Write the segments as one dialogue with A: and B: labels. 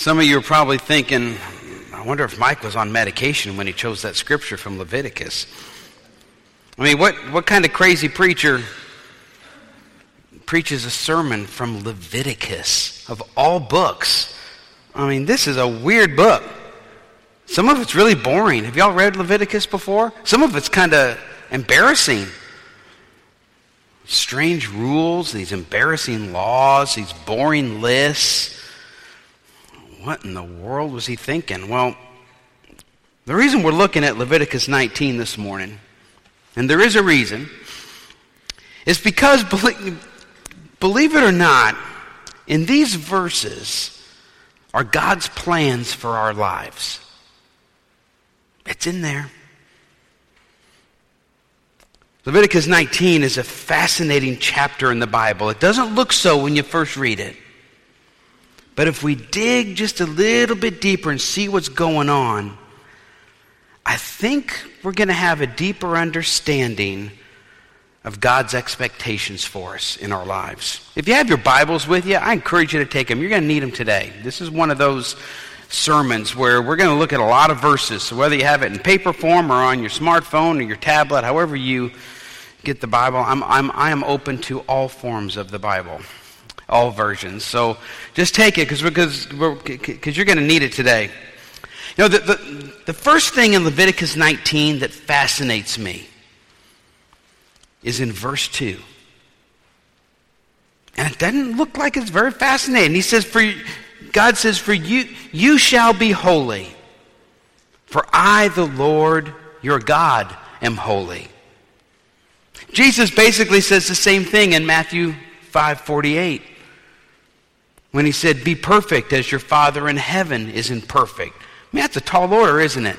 A: Some of you are probably thinking, I wonder if Mike was on medication when he chose that scripture from Leviticus. I mean, what, what kind of crazy preacher preaches a sermon from Leviticus of all books? I mean, this is a weird book. Some of it's really boring. Have y'all read Leviticus before? Some of it's kind of embarrassing. Strange rules, these embarrassing laws, these boring lists. What in the world was he thinking? Well, the reason we're looking at Leviticus 19 this morning, and there is a reason, is because, believe it or not, in these verses are God's plans for our lives. It's in there. Leviticus 19 is a fascinating chapter in the Bible. It doesn't look so when you first read it. But if we dig just a little bit deeper and see what's going on, I think we're going to have a deeper understanding of God's expectations for us in our lives. If you have your Bibles with you, I encourage you to take them. You're going to need them today. This is one of those sermons where we're going to look at a lot of verses. So whether you have it in paper form or on your smartphone or your tablet, however you get the Bible, I'm, I'm, I am open to all forms of the Bible all versions. So just take it because because because you're going to need it today. You know, the, the, the first thing in Leviticus 19 that fascinates me is in verse 2. And it doesn't look like it's very fascinating. He says, for God says, For you you shall be holy. For I, the Lord your God, am holy. Jesus basically says the same thing in Matthew 5:48 when he said, Be perfect as your Father in heaven is in perfect. I mean, that's a tall order, isn't it?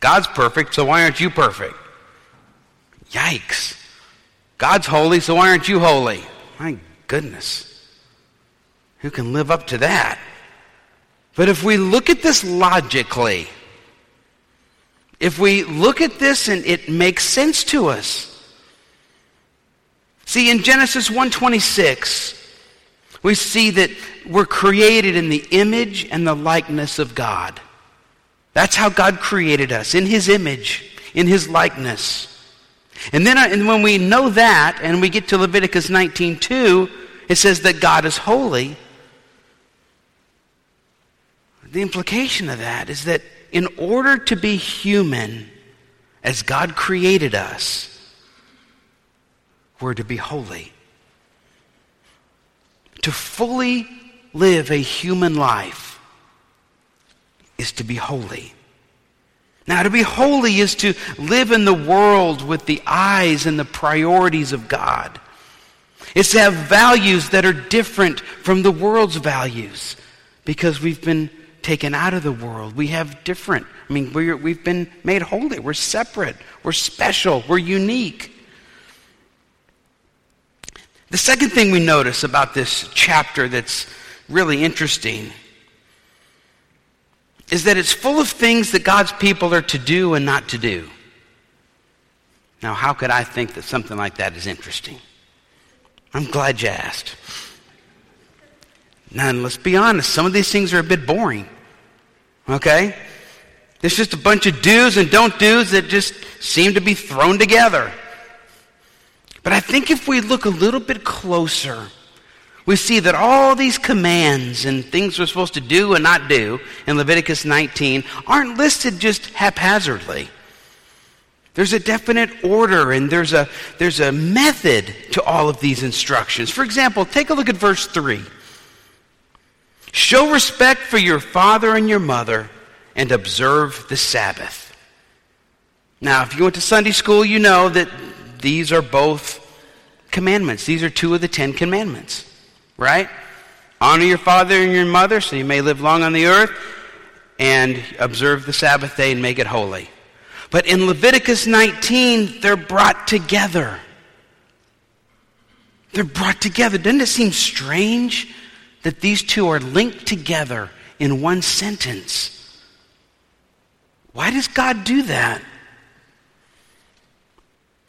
A: God's perfect, so why aren't you perfect? Yikes. God's holy, so why aren't you holy? My goodness. Who can live up to that? But if we look at this logically, if we look at this and it makes sense to us. See, in Genesis 126, we see that we're created in the image and the likeness of God. That's how God created us, in His image, in His likeness. And then uh, and when we know that, and we get to Leviticus 19.2, it says that God is holy. The implication of that is that in order to be human, as God created us, we're to be holy to fully live a human life is to be holy. Now, to be holy is to live in the world with the eyes and the priorities of God. It's to have values that are different from the world's values because we've been taken out of the world. We have different. I mean, we have been made holy. We're separate. We're special. We're unique. The second thing we notice about this chapter that's really interesting is that it's full of things that God's people are to do and not to do. Now, how could I think that something like that is interesting? I'm glad you asked. Now, let's be honest, some of these things are a bit boring. Okay? There's just a bunch of do's and don't do's that just seem to be thrown together. But I think if we look a little bit closer, we see that all these commands and things we're supposed to do and not do in Leviticus 19 aren't listed just haphazardly. There's a definite order and there's a, there's a method to all of these instructions. For example, take a look at verse 3. Show respect for your father and your mother and observe the Sabbath. Now, if you went to Sunday school, you know that these are both commandments. These are two of the Ten Commandments, right? Honor your father and your mother so you may live long on the earth, and observe the Sabbath day and make it holy. But in Leviticus 19, they're brought together. They're brought together. Doesn't it seem strange that these two are linked together in one sentence? Why does God do that?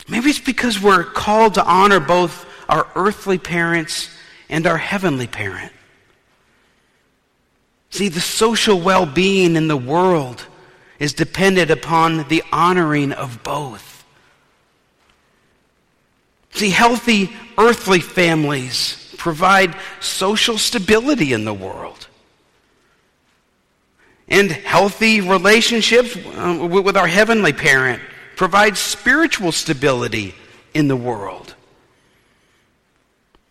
A: Maybe it's because we're called to honor both our earthly parents and our heavenly parent. See, the social well being in the world is dependent upon the honoring of both. See, healthy earthly families provide social stability in the world. And healthy relationships uh, with our heavenly parent provide spiritual stability in the world.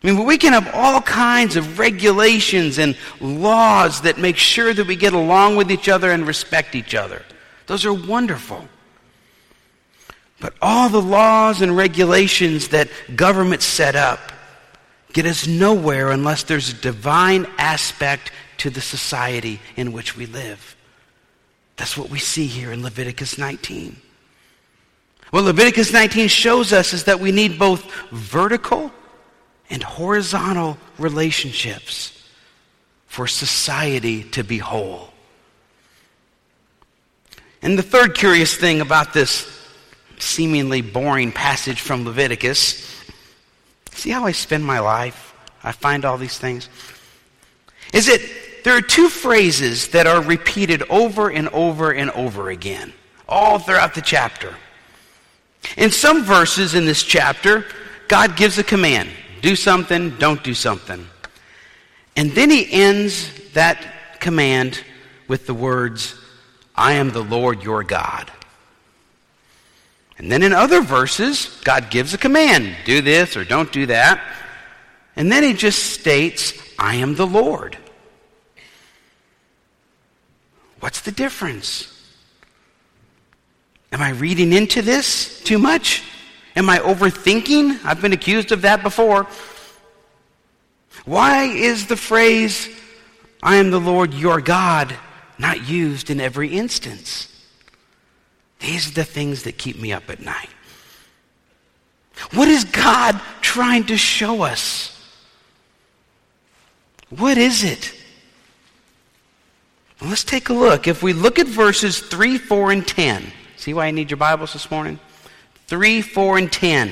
A: I mean, we can have all kinds of regulations and laws that make sure that we get along with each other and respect each other. Those are wonderful. But all the laws and regulations that governments set up get us nowhere unless there's a divine aspect to the society in which we live. That's what we see here in Leviticus 19. What Leviticus 19 shows us is that we need both vertical and horizontal relationships for society to be whole. And the third curious thing about this seemingly boring passage from Leviticus see how I spend my life? I find all these things. Is it there are two phrases that are repeated over and over and over again, all throughout the chapter. In some verses in this chapter, God gives a command do something, don't do something. And then he ends that command with the words, I am the Lord your God. And then in other verses, God gives a command do this or don't do that. And then he just states, I am the Lord. What's the difference? Am I reading into this too much? Am I overthinking? I've been accused of that before. Why is the phrase, I am the Lord your God, not used in every instance? These are the things that keep me up at night. What is God trying to show us? What is it? Let's take a look. If we look at verses 3, 4, and 10, see why I need your Bibles this morning? 3, 4, and 10.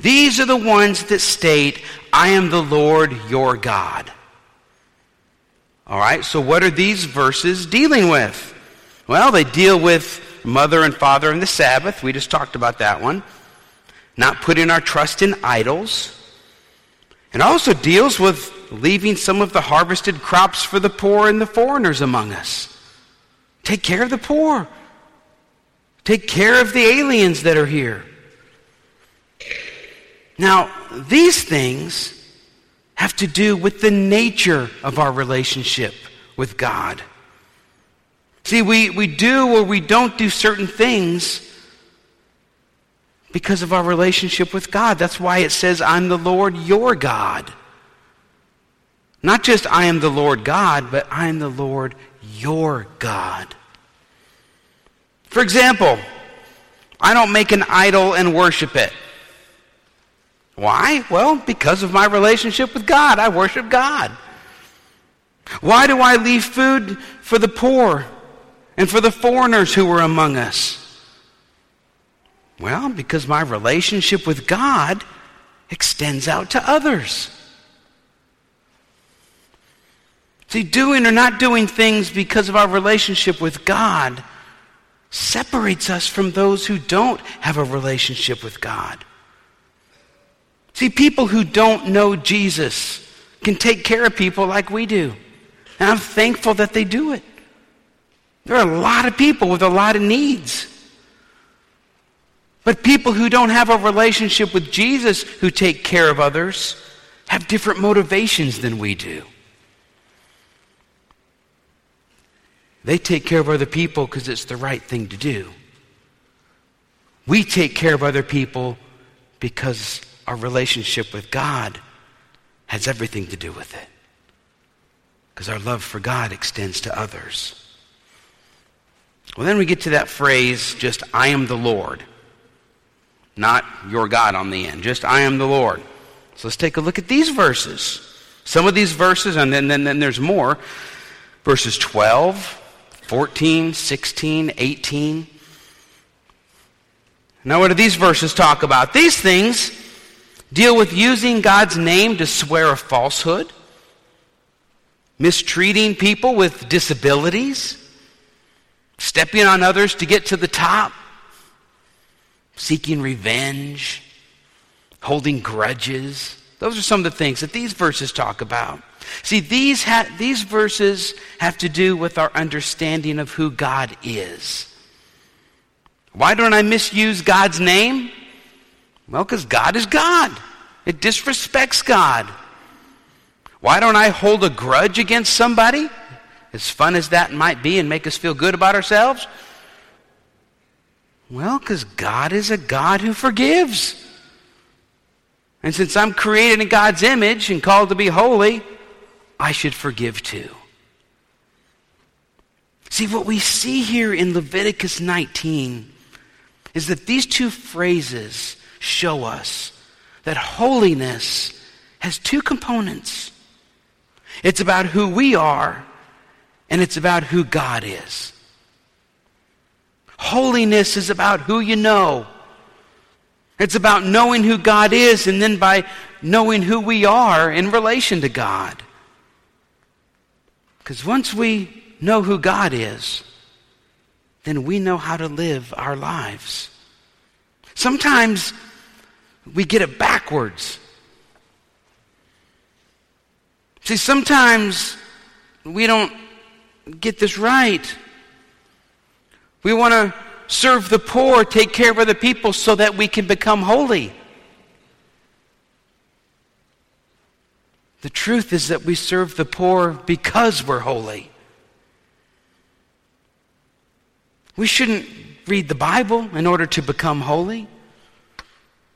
A: These are the ones that state, I am the Lord your God. All right, so what are these verses dealing with? Well, they deal with mother and father and the Sabbath. We just talked about that one. Not putting our trust in idols. It also deals with leaving some of the harvested crops for the poor and the foreigners among us. Take care of the poor. Take care of the aliens that are here. Now, these things have to do with the nature of our relationship with God. See, we, we do or we don't do certain things because of our relationship with God. That's why it says, I'm the Lord your God. Not just I am the Lord God, but I am the Lord your God. For example, I don't make an idol and worship it. Why? Well, because of my relationship with God. I worship God. Why do I leave food for the poor and for the foreigners who were among us? Well, because my relationship with God extends out to others. See, doing or not doing things because of our relationship with God separates us from those who don't have a relationship with God. See, people who don't know Jesus can take care of people like we do. And I'm thankful that they do it. There are a lot of people with a lot of needs. But people who don't have a relationship with Jesus who take care of others have different motivations than we do. They take care of other people because it's the right thing to do. We take care of other people because our relationship with God has everything to do with it. Because our love for God extends to others. Well, then we get to that phrase, just, I am the Lord. Not your God on the end, just, I am the Lord. So let's take a look at these verses. Some of these verses, and then, then, then there's more. Verses 12, 14, 16, 18. Now, what do these verses talk about? These things deal with using God's name to swear a falsehood, mistreating people with disabilities, stepping on others to get to the top, seeking revenge, holding grudges. Those are some of the things that these verses talk about. See, these, ha- these verses have to do with our understanding of who God is. Why don't I misuse God's name? Well, because God is God. It disrespects God. Why don't I hold a grudge against somebody? As fun as that might be and make us feel good about ourselves? Well, because God is a God who forgives. And since I'm created in God's image and called to be holy, I should forgive too. See, what we see here in Leviticus 19 is that these two phrases show us that holiness has two components it's about who we are, and it's about who God is. Holiness is about who you know. It's about knowing who God is, and then by knowing who we are in relation to God. Because once we know who God is, then we know how to live our lives. Sometimes we get it backwards. See, sometimes we don't get this right. We want to serve the poor, take care of other people so that we can become holy. The truth is that we serve the poor because we're holy. We shouldn't read the Bible in order to become holy.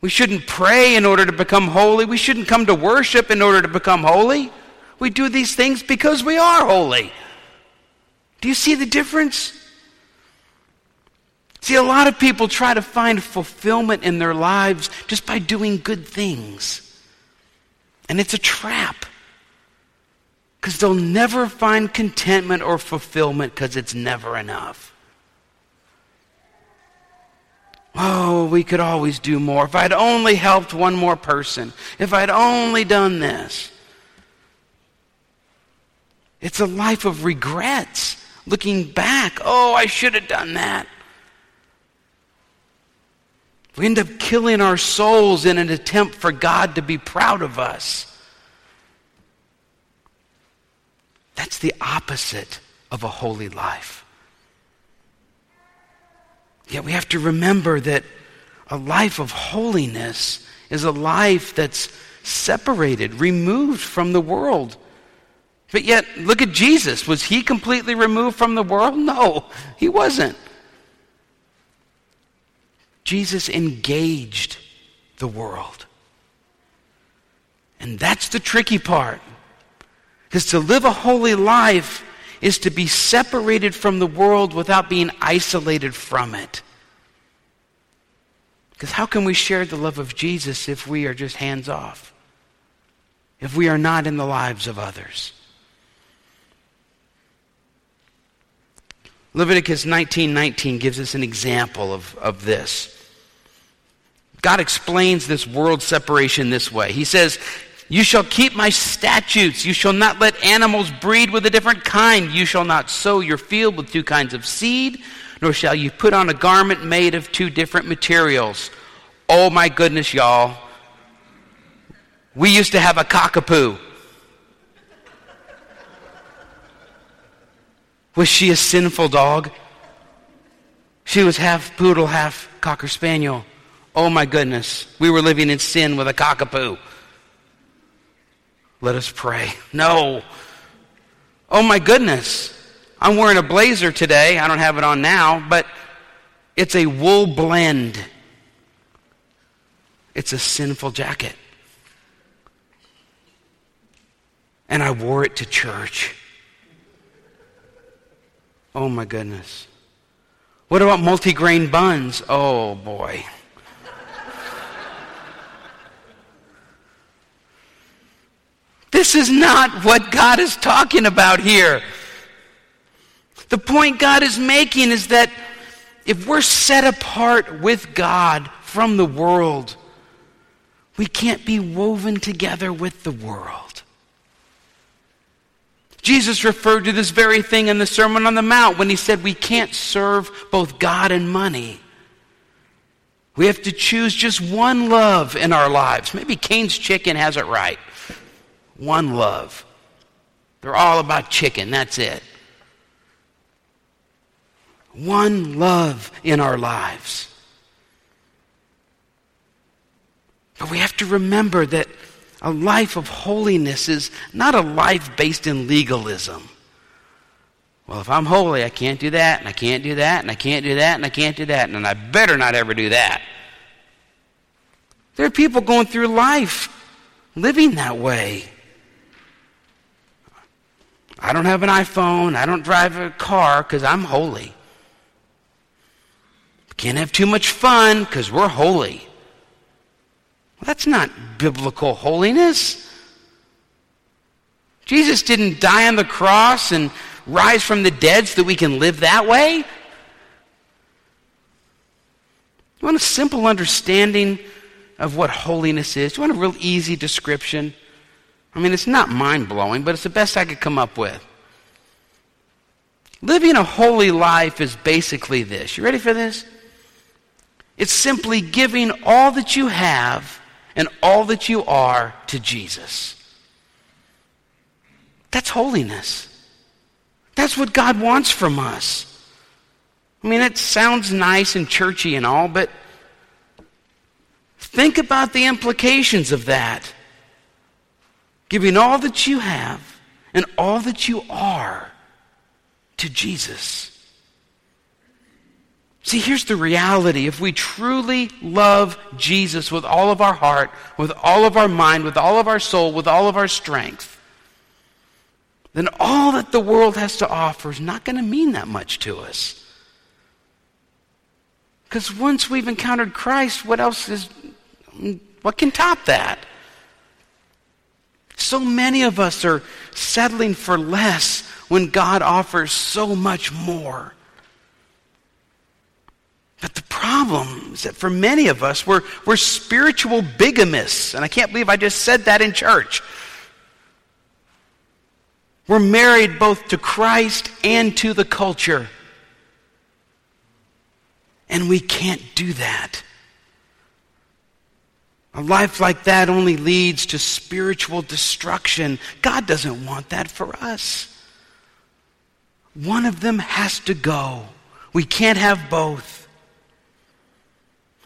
A: We shouldn't pray in order to become holy. We shouldn't come to worship in order to become holy. We do these things because we are holy. Do you see the difference? See, a lot of people try to find fulfillment in their lives just by doing good things. And it's a trap. Because they'll never find contentment or fulfillment because it's never enough. Oh, we could always do more. If I'd only helped one more person, if I'd only done this. It's a life of regrets, looking back. Oh, I should have done that. We end up killing our souls in an attempt for God to be proud of us. That's the opposite of a holy life. Yet we have to remember that a life of holiness is a life that's separated, removed from the world. But yet, look at Jesus. Was he completely removed from the world? No, he wasn't. Jesus engaged the world. And that's the tricky part. Because to live a holy life is to be separated from the world without being isolated from it. Because how can we share the love of Jesus if we are just hands off? If we are not in the lives of others? Leviticus 19:19 gives us an example of, of this. God explains this world separation this way. He says, you shall keep my statutes. You shall not let animals breed with a different kind. You shall not sow your field with two kinds of seed, nor shall you put on a garment made of two different materials. Oh my goodness, y'all. We used to have a cockapoo. Was she a sinful dog? She was half poodle, half cocker spaniel. Oh my goodness. We were living in sin with a cockapoo. Let us pray. No. Oh my goodness. I'm wearing a blazer today. I don't have it on now, but it's a wool blend. It's a sinful jacket. And I wore it to church. Oh my goodness. What about multigrain buns? Oh boy. This is not what God is talking about here. The point God is making is that if we're set apart with God from the world, we can't be woven together with the world. Jesus referred to this very thing in the Sermon on the Mount when he said we can't serve both God and money. We have to choose just one love in our lives. Maybe Cane's Chicken has it right. One love. They're all about chicken, that's it. One love in our lives. But we have to remember that a life of holiness is not a life based in legalism. Well, if I'm holy, I can't do that, and I can't do that, and I can't do that, and I can't do that, and I better not ever do that. There are people going through life living that way. I don't have an iPhone. I don't drive a car because I'm holy. Can't have too much fun because we're holy. That's not biblical holiness. Jesus didn't die on the cross and rise from the dead so that we can live that way. You want a simple understanding of what holiness is? You want a real easy description? I mean, it's not mind blowing, but it's the best I could come up with. Living a holy life is basically this. You ready for this? It's simply giving all that you have and all that you are to Jesus. That's holiness. That's what God wants from us. I mean, it sounds nice and churchy and all, but think about the implications of that. Giving all that you have and all that you are to Jesus. See, here's the reality. If we truly love Jesus with all of our heart, with all of our mind, with all of our soul, with all of our strength, then all that the world has to offer is not going to mean that much to us. Because once we've encountered Christ, what else is, what can top that? So many of us are settling for less when God offers so much more. But the problem is that for many of us, we're, we're spiritual bigamists. And I can't believe I just said that in church. We're married both to Christ and to the culture. And we can't do that. A life like that only leads to spiritual destruction. God doesn't want that for us. One of them has to go. We can't have both.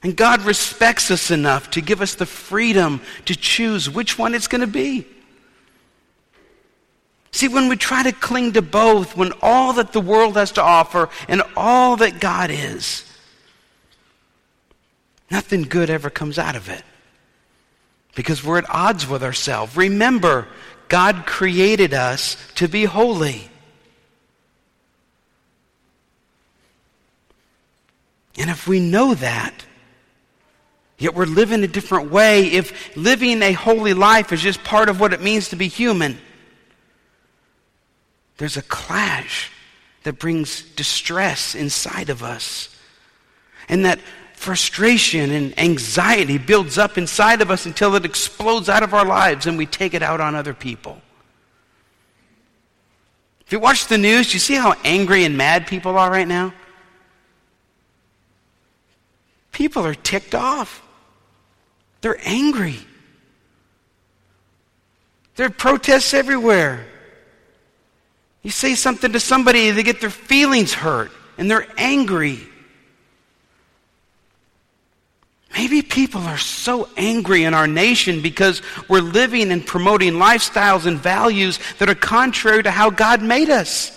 A: And God respects us enough to give us the freedom to choose which one it's going to be. See, when we try to cling to both, when all that the world has to offer and all that God is, nothing good ever comes out of it. Because we're at odds with ourselves. Remember, God created us to be holy. And if we know that, Yet we're living a different way if living a holy life is just part of what it means to be human. There's a clash that brings distress inside of us. And that frustration and anxiety builds up inside of us until it explodes out of our lives and we take it out on other people. If you watch the news, you see how angry and mad people are right now? People are ticked off. They're angry. There are protests everywhere. You say something to somebody, they get their feelings hurt, and they're angry. Maybe people are so angry in our nation because we're living and promoting lifestyles and values that are contrary to how God made us.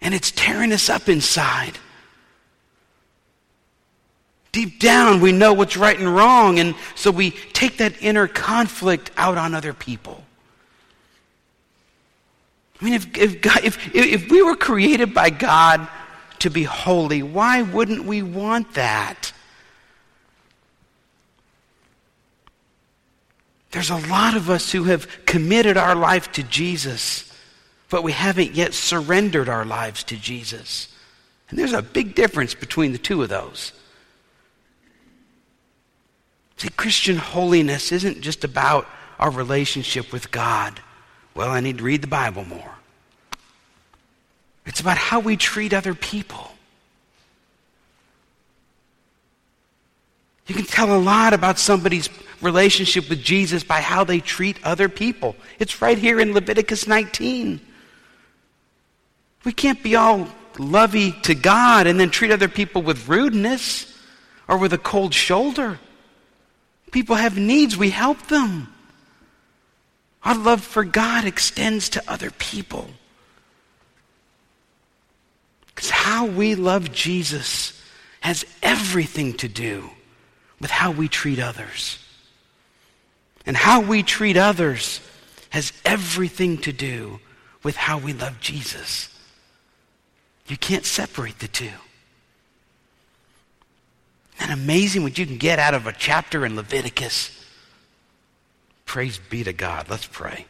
A: And it's tearing us up inside. Deep down, we know what's right and wrong, and so we take that inner conflict out on other people. I mean, if, if, God, if, if we were created by God to be holy, why wouldn't we want that? There's a lot of us who have committed our life to Jesus, but we haven't yet surrendered our lives to Jesus. And there's a big difference between the two of those. See, Christian holiness isn't just about our relationship with God. Well, I need to read the Bible more. It's about how we treat other people. You can tell a lot about somebody's relationship with Jesus by how they treat other people. It's right here in Leviticus 19. We can't be all lovey to God and then treat other people with rudeness or with a cold shoulder. People have needs, we help them. Our love for God extends to other people. Because how we love Jesus has everything to do with how we treat others. And how we treat others has everything to do with how we love Jesus. You can't separate the two. And amazing what you can get out of a chapter in Leviticus. Praise be to God. Let's pray.